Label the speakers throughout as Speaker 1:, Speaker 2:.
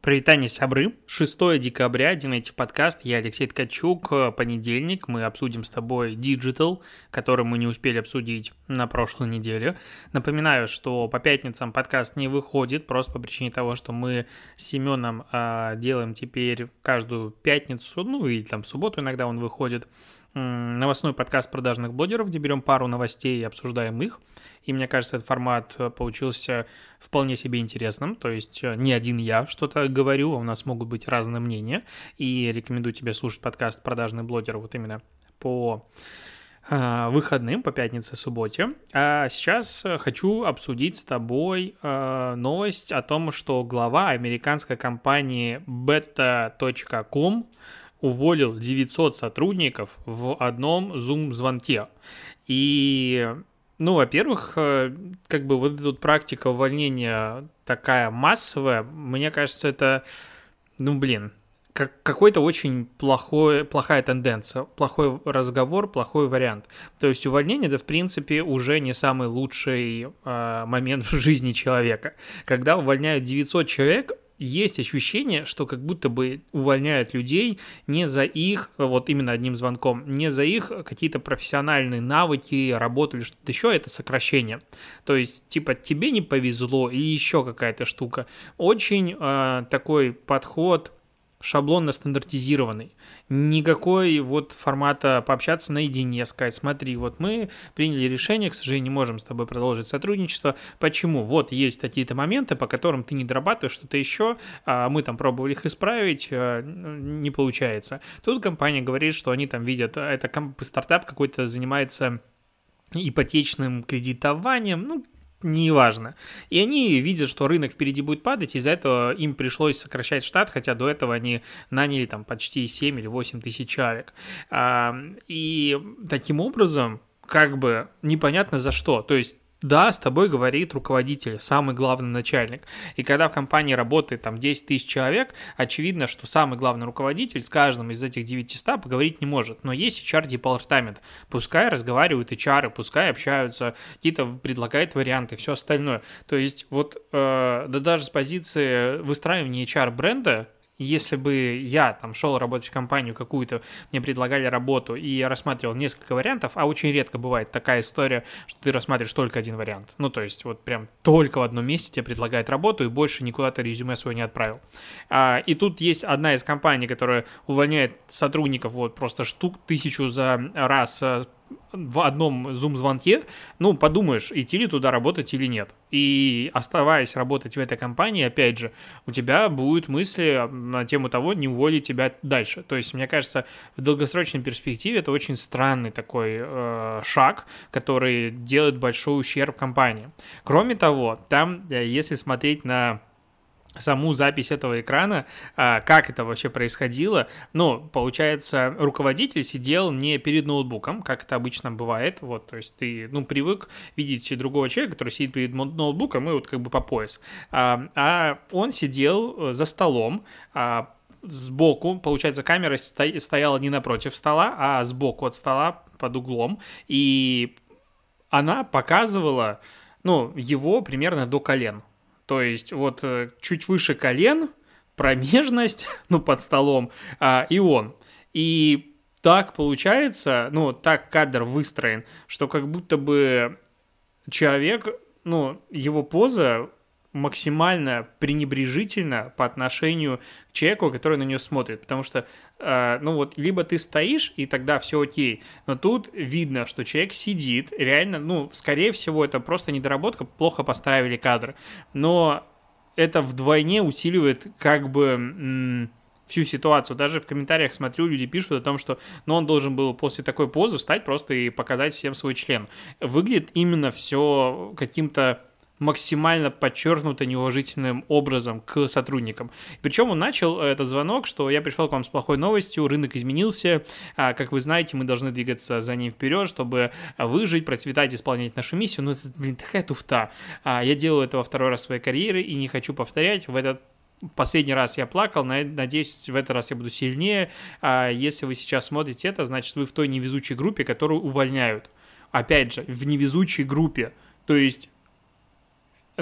Speaker 1: Привитание, сябры. 6 декабря, Динейтив подкаст, я Алексей Ткачук. Понедельник, мы обсудим с тобой Digital, который мы не успели обсудить на прошлой неделе. Напоминаю, что по пятницам подкаст не выходит, просто по причине того, что мы с Семеном э, делаем теперь каждую пятницу, ну и там в субботу иногда он выходит, новостной подкаст продажных блогеров, где берем пару новостей и обсуждаем их. И мне кажется, этот формат э, получился вполне себе интересным. То есть э, не один я что-то говорю, а у нас могут быть разные мнения. И рекомендую тебе слушать подкаст продажный блогер вот именно по э, выходным по пятнице, субботе. А сейчас хочу обсудить с тобой новость о том, что глава американской компании beta.com уволил 900 сотрудников в одном Zoom-звонке. И, ну, во-первых, э, как бы вот эта практика увольнения такая массовая, мне кажется, это, ну, блин, как какой-то очень плохой, плохая тенденция, плохой разговор, плохой вариант. То есть увольнение, это в принципе уже не самый лучший э, момент в жизни человека. Когда увольняют 900 человек, есть ощущение, что как будто бы увольняют людей не за их, вот именно одним звонком, не за их какие-то профессиональные навыки, работу или что-то еще, это сокращение. То есть, типа, тебе не повезло или еще какая-то штука. Очень э, такой подход шаблонно стандартизированный. Никакой вот формата пообщаться наедине, сказать, смотри, вот мы приняли решение, к сожалению, не можем с тобой продолжить сотрудничество. Почему? Вот есть такие-то моменты, по которым ты не дорабатываешь что-то еще, а мы там пробовали их исправить, а, не получается. Тут компания говорит, что они там видят, это стартап какой-то занимается ипотечным кредитованием, ну, неважно. И они видят, что рынок впереди будет падать, из-за этого им пришлось сокращать штат, хотя до этого они наняли там почти 7 или 8 тысяч человек. И таким образом, как бы непонятно за что. То есть да, с тобой говорит руководитель, самый главный начальник. И когда в компании работает там 10 тысяч человек, очевидно, что самый главный руководитель с каждым из этих 900 поговорить не может. Но есть HR-департамент. Пускай разговаривают HR, пускай общаются, какие-то предлагают варианты, все остальное. То есть вот э, да даже с позиции выстраивания HR-бренда если бы я там шел работать в компанию какую-то, мне предлагали работу, и я рассматривал несколько вариантов, а очень редко бывает такая история, что ты рассматриваешь только один вариант. Ну, то есть вот прям только в одном месте тебе предлагают работу, и больше никуда ты резюме свое не отправил. А, и тут есть одна из компаний, которая увольняет сотрудников вот просто штук тысячу за раз а, в одном зум-звонке, ну, подумаешь, идти ли туда работать или нет. И оставаясь работать в этой компании, опять же, у тебя будут мысли на тему того, не уволить тебя дальше. То есть, мне кажется, в долгосрочной перспективе это очень странный такой э, шаг, который делает большой ущерб компании. Кроме того, там, э, если смотреть на саму запись этого экрана, а, как это вообще происходило. Ну, получается, руководитель сидел не перед ноутбуком, как это обычно бывает, вот, то есть ты, ну, привык видеть другого человека, который сидит перед ноутбуком и вот как бы по пояс, а, а он сидел э, за столом, а, сбоку, получается, камера стояла не напротив стола, а сбоку от стола под углом, и она показывала, ну, его примерно до колен. То есть вот э, чуть выше колен, промежность, ну, под столом, а, и он. И так получается, ну, так кадр выстроен, что как будто бы человек, ну, его поза максимально пренебрежительно по отношению к человеку, который на нее смотрит, потому что, э, ну вот, либо ты стоишь, и тогда все окей, но тут видно, что человек сидит, реально, ну, скорее всего, это просто недоработка, плохо поставили кадр, но это вдвойне усиливает как бы... Всю ситуацию. Даже в комментариях смотрю, люди пишут о том, что ну, он должен был после такой позы встать просто и показать всем свой член. Выглядит именно все каким-то максимально подчеркнуто неуважительным образом к сотрудникам. Причем он начал этот звонок, что я пришел к вам с плохой новостью, рынок изменился, а, как вы знаете, мы должны двигаться за ним вперед, чтобы выжить, процветать, исполнять нашу миссию. Ну, это, блин, такая туфта. А, я делаю это во второй раз в своей карьере и не хочу повторять. В этот Последний раз я плакал, надеюсь, в этот раз я буду сильнее. А если вы сейчас смотрите это, значит, вы в той невезучей группе, которую увольняют. Опять же, в невезучей группе. То есть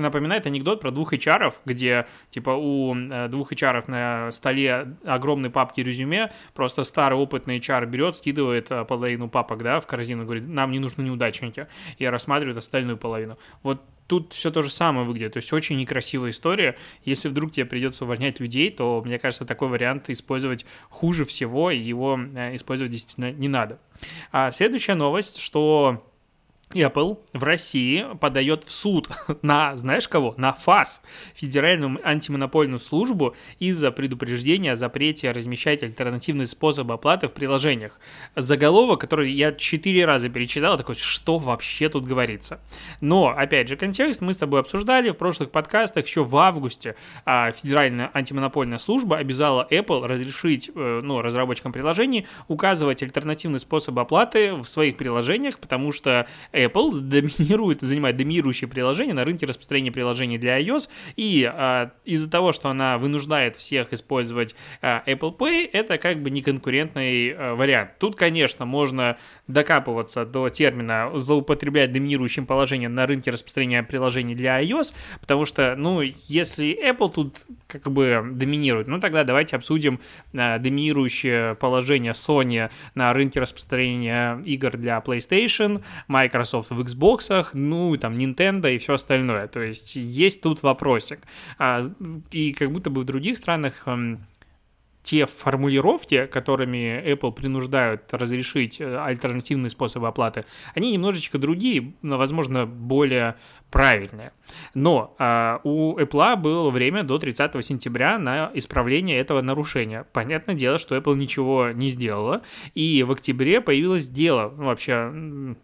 Speaker 1: напоминает анекдот про двух HR, где, типа, у э, двух HR на столе огромной папки резюме, просто старый опытный HR берет, скидывает э, половину папок, да, в корзину, говорит, нам не нужны неудачники, и рассматривает остальную половину. Вот тут все то же самое выглядит. То есть очень некрасивая история. Если вдруг тебе придется увольнять людей, то, мне кажется, такой вариант использовать хуже всего, и его э, использовать действительно не надо. А следующая новость, что Apple в России подает в суд на, знаешь кого? На ФАС, Федеральную антимонопольную службу, из-за предупреждения о запрете размещать альтернативные способы оплаты в приложениях. Заголовок, который я четыре раза перечитал, такой, что вообще тут говорится? Но, опять же, контекст мы с тобой обсуждали в прошлых подкастах, еще в августе а, Федеральная антимонопольная служба обязала Apple разрешить э, ну, разработчикам приложений указывать альтернативные способы оплаты в своих приложениях, потому что Apple доминирует, занимает доминирующее приложение на рынке распространения приложений для iOS, и а, из-за того, что она вынуждает всех использовать а, Apple Pay, это как бы неконкурентный а, вариант. Тут, конечно, можно докапываться до термина злоупотреблять доминирующим положением на рынке распространения приложений для iOS, потому что, ну, если Apple тут как бы доминирует, ну, тогда давайте обсудим а, доминирующее положение Sony на рынке распространения игр для PlayStation, Microsoft Microsoft в Xbox, ну, и там, Nintendo и все остальное. То есть есть тут вопросик. А, и как будто бы в других странах эм, те формулировки, которыми Apple принуждают разрешить э, альтернативные способы оплаты, они немножечко другие, но, возможно, более правильные. Но э, у Apple было время до 30 сентября на исправление этого нарушения. Понятное дело, что Apple ничего не сделала, и в октябре появилось дело, ну, вообще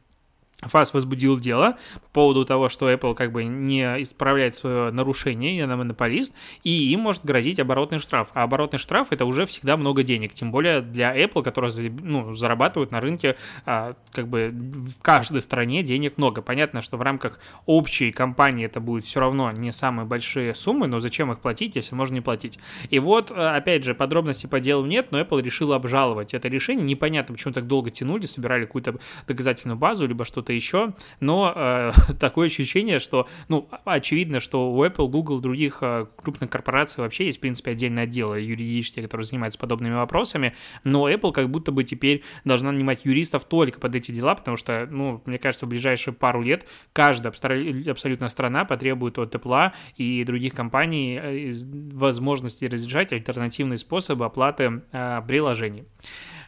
Speaker 1: ФАС возбудил дело по поводу того, что Apple как бы не исправляет свое нарушение, я на монополист, и им может грозить оборотный штраф. А оборотный штраф это уже всегда много денег, тем более для Apple, которая ну, зарабатывает на рынке а, как бы в каждой стране денег много. Понятно, что в рамках общей компании это будет все равно не самые большие суммы, но зачем их платить, если можно не платить? И вот, а, опять же, подробностей по делу нет, но Apple решила обжаловать это решение. Непонятно, почему так долго тянули, собирали какую-то доказательную базу, либо что-то что-то еще, но э, такое ощущение, что, ну, очевидно, что у Apple, Google, других э, крупных корпораций вообще есть, в принципе, отдельное отдел юридические, которые занимаются подобными вопросами, но Apple как будто бы теперь должна нанимать юристов только под эти дела, потому что, ну, мне кажется, в ближайшие пару лет каждая абсолютно страна потребует от Apple и других компаний э, возможности разрешать альтернативные способы оплаты э, приложений.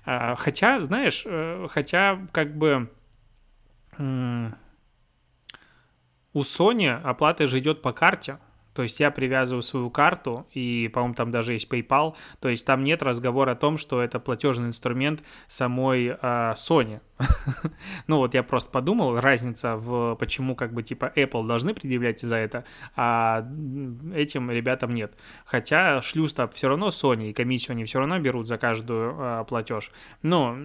Speaker 1: Э, хотя, знаешь, э, хотя как бы у Sony оплата же идет по карте, то есть я привязываю свою карту, и, по-моему, там даже есть PayPal, то есть там нет разговора о том, что это платежный инструмент самой э, Sony. ну вот я просто подумал, разница в почему как бы типа Apple должны предъявлять за это, а этим ребятам нет. Хотя шлюз-то все равно Sony, и комиссию они все равно берут за каждую э, платеж. Но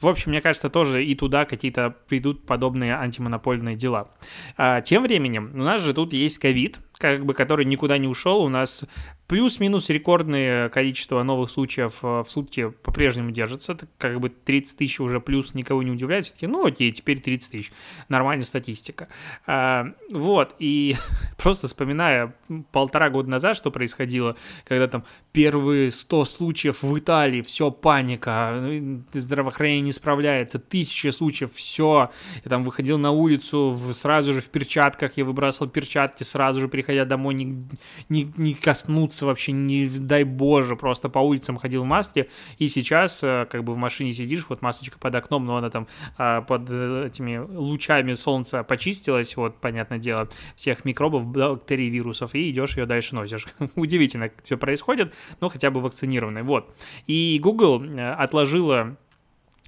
Speaker 1: в общем, мне кажется, тоже и туда какие-то придут подобные антимонопольные дела. А, тем временем, у нас же тут есть ковид, как бы, который никуда не ушел. У нас Плюс-минус рекордное количество новых случаев э, в сутки по-прежнему держится. Как бы 30 тысяч уже плюс никого не удивляет. Все-таки, ну окей, теперь 30 тысяч. Нормальная статистика. А, вот, и просто вспоминая полтора года назад, что происходило, когда там первые 100 случаев в Италии, все паника, ну, здравоохранение не справляется, тысячи случаев, все. Я там выходил на улицу в, сразу же в перчатках, я выбрасывал перчатки, сразу же приходя домой, не, не, не коснуться улице вообще, не дай боже, просто по улицам ходил в маске, и сейчас э, как бы в машине сидишь, вот масочка под окном, но она там а, под э, этими лучами солнца почистилась, вот, понятное дело, всех микробов, бактерий, вирусов, и идешь ее дальше носишь. Удивительно, как все происходит, но хотя бы вакцинированный, вот. И Google э, отложила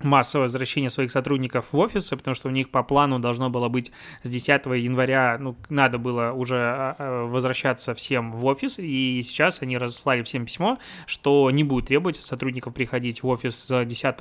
Speaker 1: массовое возвращение своих сотрудников в офисы, потому что у них по плану должно было быть с 10 января, ну, надо было уже а, а, возвращаться всем в офис, и сейчас они разослали всем письмо, что не будет требовать сотрудников приходить в офис с 10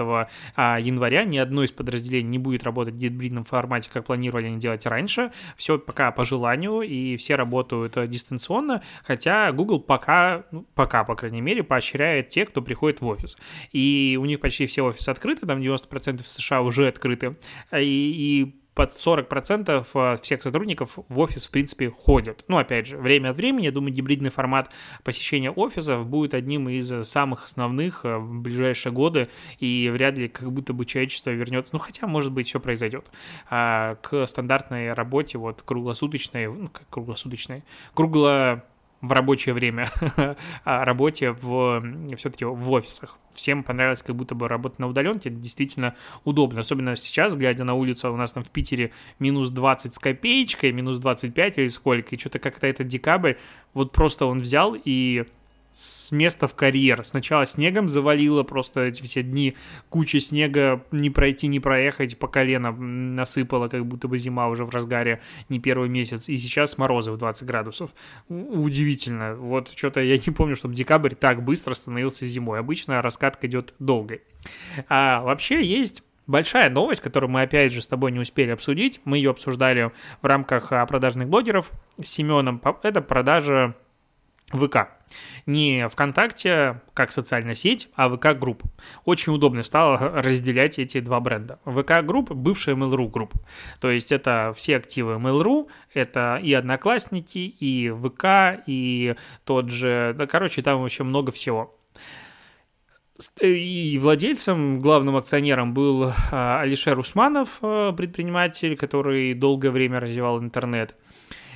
Speaker 1: а, января, ни одно из подразделений не будет работать в гибридном формате, как планировали они делать раньше, все пока по желанию, и все работают дистанционно, хотя Google пока, ну, пока, по крайней мере, поощряет тех, кто приходит в офис, и у них почти все офисы открыты, там 90% в США уже открыты. И, и под 40% э, всех сотрудников в офис, в принципе, ходят. Ну, опять же, время от времени, я думаю, гибридный формат посещения офисов будет одним из самых основных э, в ближайшие годы, и вряд ли как будто бы человечество вернется, ну, хотя, может быть, все произойдет, а, к стандартной работе, вот, круглосуточной, ну, как круглосуточной, кругло в рабочее время работе в все-таки в офисах. Всем понравилось как будто бы работать на удаленке, это действительно удобно, особенно сейчас, глядя на улицу, у нас там в Питере минус 20 с копеечкой, минус 25 или сколько, и что-то как-то этот декабрь, вот просто он взял и с места в карьер. Сначала снегом завалило, просто эти все дни куча снега, не пройти, не проехать, по колено насыпало, как будто бы зима уже в разгаре, не первый месяц. И сейчас морозы в 20 градусов. Удивительно. Вот что-то я не помню, чтобы декабрь так быстро становился зимой. Обычно раскатка идет долгой. А вообще есть Большая новость, которую мы опять же с тобой не успели обсудить, мы ее обсуждали в рамках а, продажных блогеров с Семеном, это продажа ВК. Не ВКонтакте как социальная сеть, а ВК Group. Очень удобно стало разделять эти два бренда. ВК Group – бывшая Mail.ru Group. То есть это все активы Mail.ru, это и Одноклассники, и ВК, и тот же... Да, короче, там вообще много всего. И владельцем, главным акционером был а, Алишер Усманов, а, предприниматель, который долгое время развивал интернет.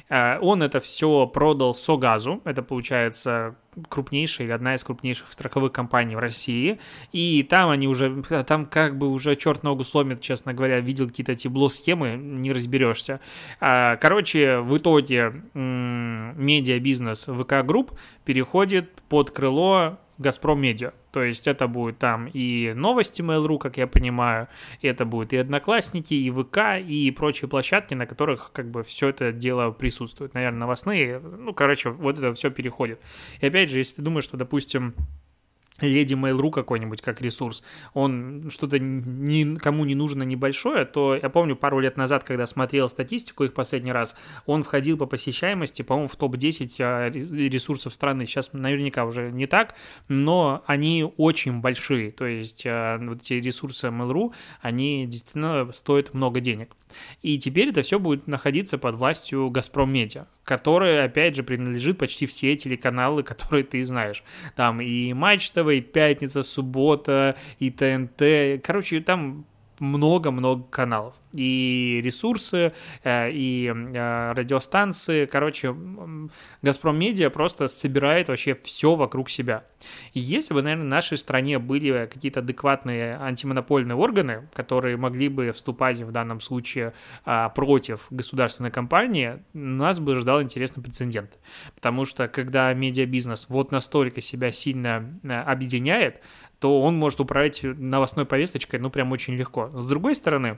Speaker 1: Э, он это все продал Согазу, это получается крупнейшая или одна из крупнейших страховых компаний в России, и там они уже, там как бы уже черт ногу сломит, честно говоря, видел какие-то табло-схемы, не разберешься. Э, короче, в итоге медиабизнес ВК Group переходит под крыло Газпром Медиа. То есть это будет там и новости Mail.ru, как я понимаю, и это будет и Одноклассники, и ВК, и прочие площадки, на которых как бы все это дело присутствует. Наверное, новостные, ну, короче, вот это все переходит. И опять же, если ты думаешь, что, допустим, Леди Mail.ru какой-нибудь как ресурс, он что-то никому не нужно небольшое, то я помню пару лет назад, когда смотрел статистику их последний раз, он входил по посещаемости, по-моему, в топ-10 а, ресурсов страны. Сейчас наверняка уже не так, но они очень большие, то есть а, вот эти ресурсы Mail.ru, они действительно стоят много денег. И теперь это все будет находиться под властью Газпром Медиа, которая, опять же, принадлежит почти все телеканалы, которые ты знаешь. Там и Матч ТВ, и Пятница, Суббота, и ТНТ. Короче, там много-много каналов. И ресурсы, э, и э, радиостанции. Короче, Газпром Медиа просто собирает вообще все вокруг себя. И если бы, наверное, в нашей стране были какие-то адекватные антимонопольные органы, которые могли бы вступать в данном случае э, против государственной компании, нас бы ждал интересный прецедент. Потому что когда медиабизнес вот настолько себя сильно объединяет, то он может управлять новостной повесточкой, ну, прям очень легко. С другой стороны,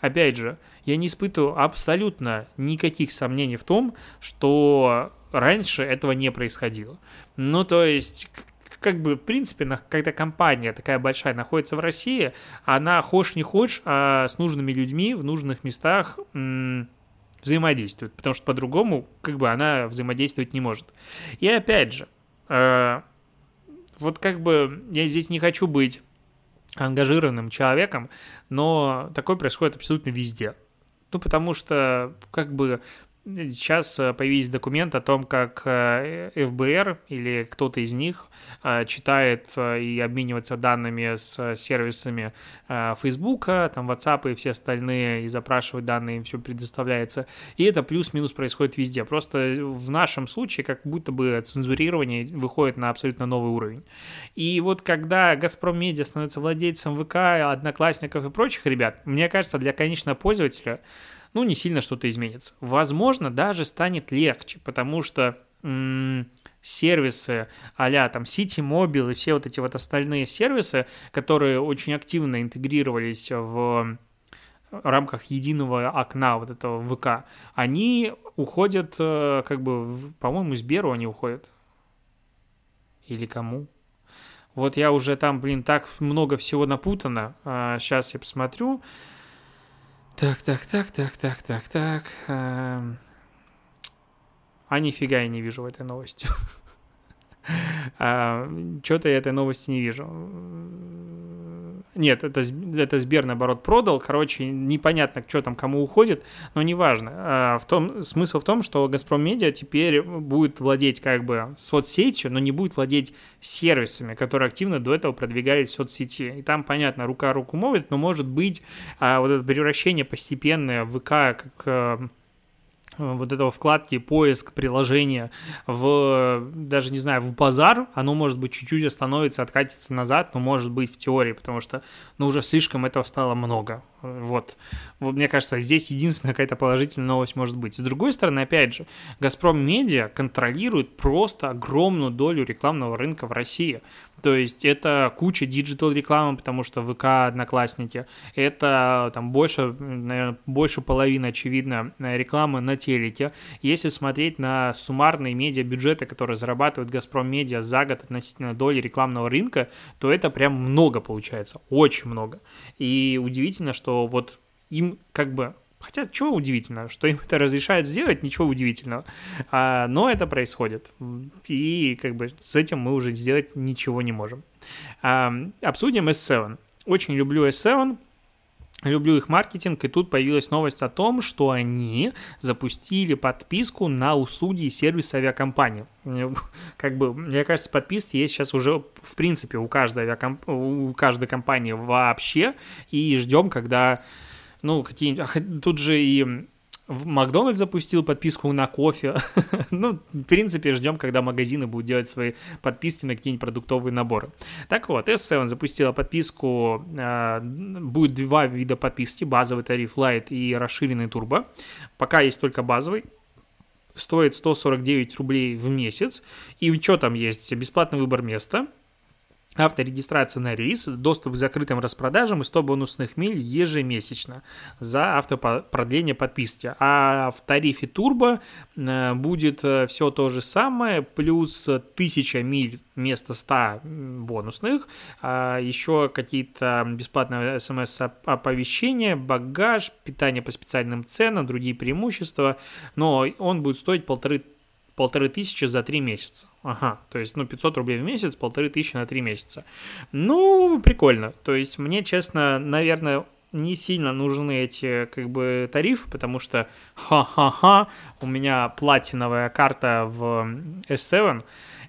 Speaker 1: опять же, я не испытываю абсолютно никаких сомнений в том, что раньше этого не происходило. Ну, то есть, как бы, в принципе, когда компания такая большая находится в России, она, хочешь не хочешь, а с нужными людьми в нужных местах взаимодействует, потому что по-другому, как бы, она взаимодействовать не может. И опять же, э, вот как бы я здесь не хочу быть ангажированным человеком, но такое происходит абсолютно везде. Ну, потому что, как бы, Сейчас э, появились документы о том, как э, ФБР или кто-то из них э, читает и обменивается данными с сервисами Фейсбука, там WhatsApp и все остальные, и запрашивает данные, им все предоставляется. И это плюс-минус происходит везде. Просто в нашем случае как будто бы цензурирование выходит на абсолютно новый уровень. И вот когда Газпром Медиа становится владельцем ВК, Одноклассников и прочих ребят, мне кажется, для конечного пользователя ну, не сильно что-то изменится. Возможно, даже станет легче, потому что м- сервисы а там City Mobile и все вот эти вот остальные сервисы, которые очень активно интегрировались в рамках единого окна вот этого ВК, они уходят, э, как бы, по-моему, Сберу они уходят. Или кому? Вот я уже там, блин, так много всего напутано. Сейчас а, я посмотрю. Так, так, так, так, так, так, так. Эм... А нифига я не вижу в этой новости. а, Что-то я этой новости не вижу. Нет, это, это Сбер, наоборот, продал. Короче, непонятно, что там кому уходит, но неважно. А, в том, смысл в том, что «Газпром Медиа» теперь будет владеть как бы соцсетью, но не будет владеть сервисами, которые активно до этого продвигались в соцсети. И там, понятно, рука руку моет, но может быть а, вот это превращение постепенное в ВК как а, вот этого вкладки поиск приложения в, даже не знаю, в базар, оно может быть чуть-чуть остановится, откатится назад, но может быть в теории, потому что, ну, уже слишком этого стало много. Вот. Мне кажется, здесь единственная какая-то положительная новость может быть. С другой стороны, опять же, Газпром Медиа контролирует просто огромную долю рекламного рынка в России. То есть это куча digital рекламы, потому что ВК, Одноклассники, это там больше, наверное, больше половины, очевидно, рекламы на телеке. Если смотреть на суммарные медиа бюджеты, которые зарабатывает Газпром Медиа за год относительно доли рекламного рынка, то это прям много получается, очень много. И удивительно, что что вот им как бы Хотя, чего удивительно, что им это разрешает сделать, ничего удивительного. А, но это происходит. И как бы с этим мы уже сделать ничего не можем. А, обсудим S7. Очень люблю S7. Люблю их маркетинг, и тут появилась новость о том, что они запустили подписку на услуги и сервис авиакомпании. Как бы, мне кажется, подписки есть сейчас уже, в принципе, у каждой, авиакомп... у каждой компании вообще, и ждем, когда, ну, какие-нибудь... Тут же и в Макдональдс запустил подписку на кофе. ну, в принципе, ждем, когда магазины будут делать свои подписки на какие-нибудь продуктовые наборы. Так вот, S7 запустила подписку, э, будет два вида подписки, базовый тариф Lite и расширенный турбо. Пока есть только базовый, стоит 149 рублей в месяц. И что там есть? Бесплатный выбор места – авторегистрация на рейс, доступ к закрытым распродажам и 100 бонусных миль ежемесячно за автопродление подписки. А в тарифе турбо э, будет э, все то же самое, плюс 1000 миль вместо 100 бонусных, а еще какие-то бесплатные смс-оповещения, багаж, питание по специальным ценам, другие преимущества, но он будет стоить полторы полторы тысячи за три месяца. Ага, то есть, ну, 500 рублей в месяц, полторы тысячи на три месяца. Ну, прикольно. То есть, мне, честно, наверное, не сильно нужны эти, как бы, тарифы, потому что, ха-ха-ха, у меня платиновая карта в S7,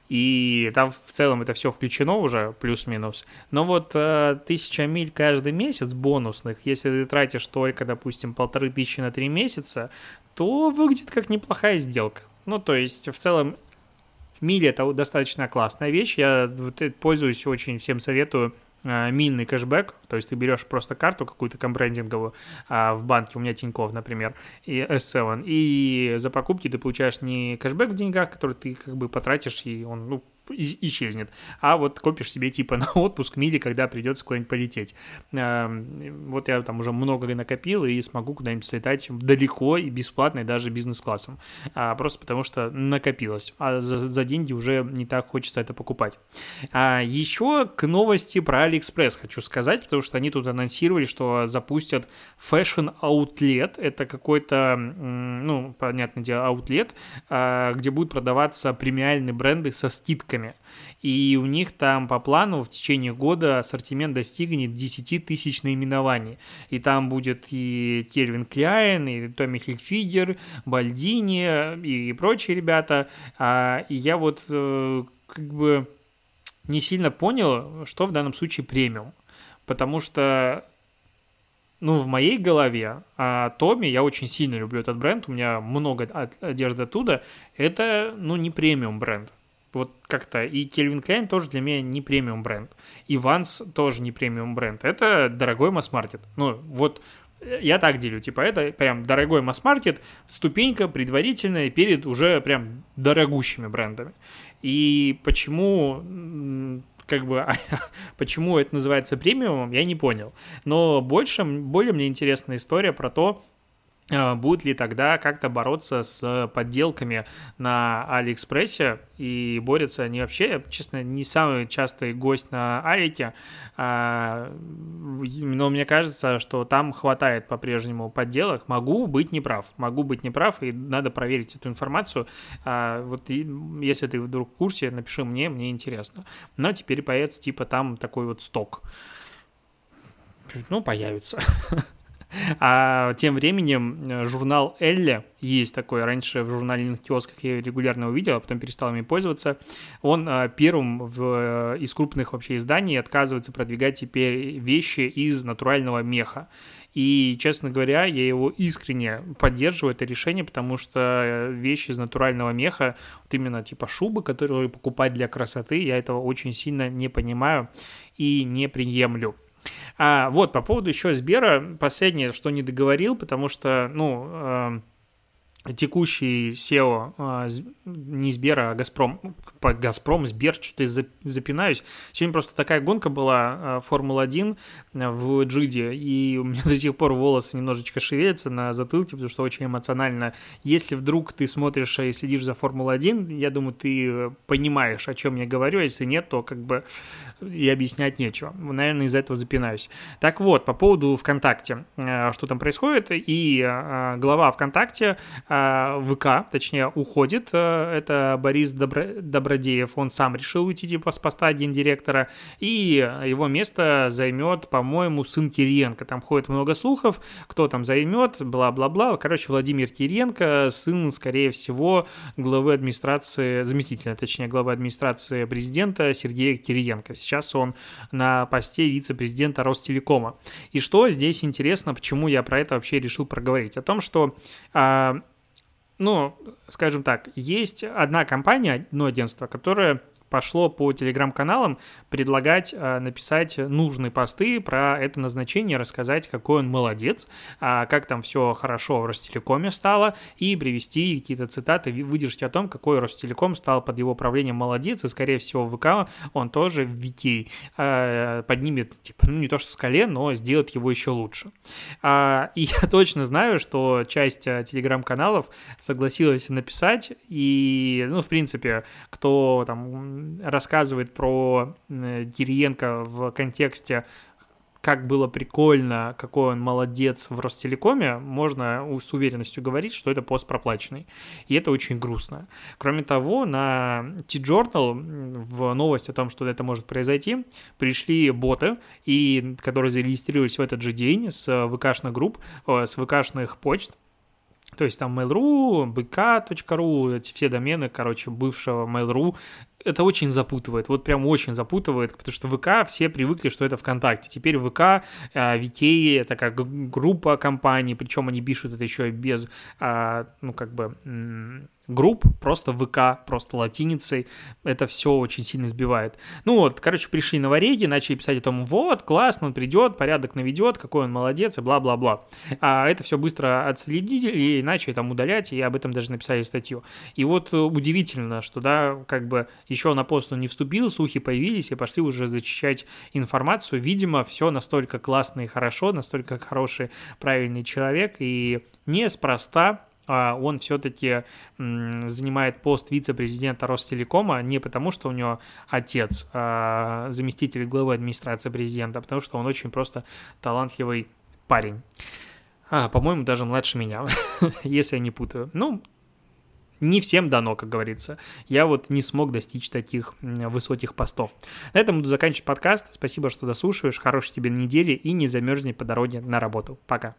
Speaker 1: и там в целом это все включено уже, плюс-минус. Но вот э, тысяча миль каждый месяц бонусных, если ты тратишь только, допустим, полторы тысячи на три месяца, то выглядит как неплохая сделка. Ну, то есть, в целом, мили это достаточно классная вещь. Я пользуюсь очень, всем советую а, мильный кэшбэк, то есть ты берешь просто карту какую-то комбрендинговую а, в банке, у меня Тинькофф, например, и S7, и за покупки ты получаешь не кэшбэк в деньгах, который ты как бы потратишь, и он, ну, исчезнет. А вот копишь себе типа на отпуск мили, когда придется куда-нибудь полететь. Вот я там уже много накопил и смогу куда-нибудь слетать далеко и бесплатно, и даже бизнес-классом. А, просто потому что накопилось. А за, за деньги уже не так хочется это покупать. А еще к новости про Алиэкспресс хочу сказать, потому что они тут анонсировали, что запустят Fashion Outlet. Это какой-то, ну, понятное дело, outlet, а, где будут продаваться премиальные бренды со скидками марками. И у них там по плану в течение года ассортимент достигнет 10 тысяч наименований. И там будет и Кельвин Кляйн, и Томми Хильфигер, Бальдини и прочие ребята. А, и я вот э, как бы не сильно понял, что в данном случае премиум. Потому что ну, в моей голове а, Томми, я очень сильно люблю этот бренд, у меня много одежды оттуда, это, ну, не премиум бренд. Вот как-то. И Кельвин Клайн тоже для меня не премиум бренд. И Ванс тоже не премиум бренд. Это дорогой масс-маркет. Ну, вот э, я так делю, типа, это прям дорогой масс-маркет, ступенька предварительная перед уже прям дорогущими брендами. И почему как бы, почему это называется премиумом, я не понял. Но больше, более мне интересна история про то, будет ли тогда как-то бороться с подделками на Алиэкспрессе и борются они вообще, честно, не самый частый гость на Алике, а, но мне кажется, что там хватает по-прежнему подделок. Могу быть неправ, могу быть неправ, и надо проверить эту информацию. А, вот если ты вдруг в курсе, напиши мне, мне интересно. Но теперь появится типа там такой вот сток. Ну, появится. А тем временем э, журнал Элли, есть такой, раньше в журнальных киосках я регулярно увидел, а потом перестал ими пользоваться, он э, первым в, э, из крупных вообще изданий отказывается продвигать теперь вещи из натурального меха. И, честно говоря, я его искренне поддерживаю, это решение, потому что вещи из натурального меха, вот именно типа шубы, которые покупать для красоты, я этого очень сильно не понимаю и не приемлю. А, вот, по поводу еще Сбера, последнее, что не договорил, потому что, ну, э, текущий SEO а, не Сбера, а Газпром, по Газпром, Сбер, что-то запинаюсь. Сегодня просто такая гонка была а, Формула-1 в Джиде, и у меня до сих пор волосы немножечко шевелятся на затылке, потому что очень эмоционально. Если вдруг ты смотришь и следишь за Формулой-1, я думаю, ты понимаешь, о чем я говорю, а если нет, то как бы и объяснять нечего. Наверное, из-за этого запинаюсь. Так вот, по поводу ВКонтакте, что там происходит, и глава ВКонтакте а, ВК, точнее, уходит. Э, это Борис Добро... Добродеев, он сам решил уйти типа с поста гендиректора, и его место займет, по-моему, сын Кириенко. Там ходит много слухов, кто там займет, бла-бла-бла. Короче, Владимир Кириенко, сын, скорее всего, главы администрации, заместителя, точнее, главы администрации президента Сергея Кириенко. Сейчас он на посте вице-президента Ростелекома. И что здесь интересно, почему я про это вообще решил проговорить? О том, что а, ну, скажем так, есть одна компания, одно агентство, которое пошло по телеграм-каналам предлагать э, написать нужные посты про это назначение, рассказать, какой он молодец, э, как там все хорошо в Ростелекоме стало, и привести какие-то цитаты, выдержать о том, какой Ростелеком стал под его правлением молодец, и, скорее всего, в ВК он тоже в Вики э, поднимет, типа, ну, не то что с колен, но сделает его еще лучше. Э, и я точно знаю, что часть э, телеграм-каналов согласилась написать, и, ну, в принципе, кто там рассказывает про Кириенко в контексте как было прикольно, какой он молодец в Ростелекоме, можно с уверенностью говорить, что это пост проплаченный. И это очень грустно. Кроме того, на T-Journal в новости о том, что это может произойти, пришли боты, и, которые зарегистрировались в этот же день с ВКшных групп, э, с ВКшных почт, то есть там Mail.ru, bk.ru, эти все домены, короче, бывшего Mail.ru, это очень запутывает, вот прям очень запутывает, потому что ВК все привыкли, что это ВКонтакте. Теперь ВК, э, Викей, это как группа компаний, причем они пишут это еще без, а, ну, как бы групп, просто ВК, просто латиницей. Это все очень сильно сбивает. Ну вот, короче, пришли на вареги, начали писать о том, вот, классно, он придет, порядок наведет, какой он молодец, и бла-бла-бла. А это все быстро отследили и начали там удалять, и об этом даже написали статью. И вот удивительно, что, да, как бы еще на пост он не вступил, слухи появились, и пошли уже зачищать информацию. Видимо, все настолько классно и хорошо, настолько хороший, правильный человек, и неспроста он все-таки занимает пост вице-президента Ростелекома не потому, что у него отец а заместитель главы администрации президента, а потому что он очень просто талантливый парень. А, по-моему, даже младше меня, если я не путаю. Ну, не всем дано, как говорится. Я вот не смог достичь таких высоких постов. На этом буду заканчивать подкаст. Спасибо, что дослушиваешь. Хорошей тебе недели и не замерзни по дороге на работу. Пока.